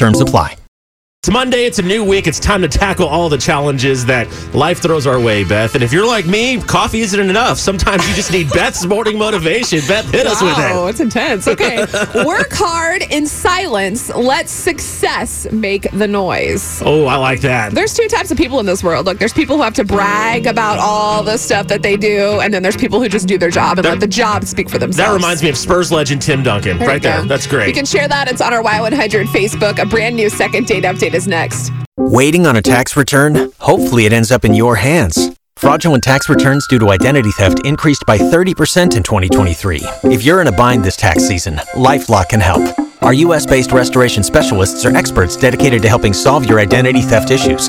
Terms apply. It's Monday, it's a new week. It's time to tackle all the challenges that life throws our way, Beth. And if you're like me, coffee isn't enough. Sometimes you just need Beth's morning motivation. Beth, hit us with Wow, it. it's intense. Okay. Work hard in silence. Let success make the noise. Oh, I like that. There's two types of people in this world. Look, there's people who have to brag about all the stuff that they do, and then there's people who just do their job and let the job speak for themselves. That reminds me of Spurs legend Tim Duncan. There right there. That's great. You can share that. It's on our Y100 Facebook. A brand new second date update is next. Waiting on a tax return? Hopefully, it ends up in your hands. Fraudulent tax returns due to identity theft increased by 30% in 2023. If you're in a bind this tax season, Lifelock can help. Our US based restoration specialists are experts dedicated to helping solve your identity theft issues.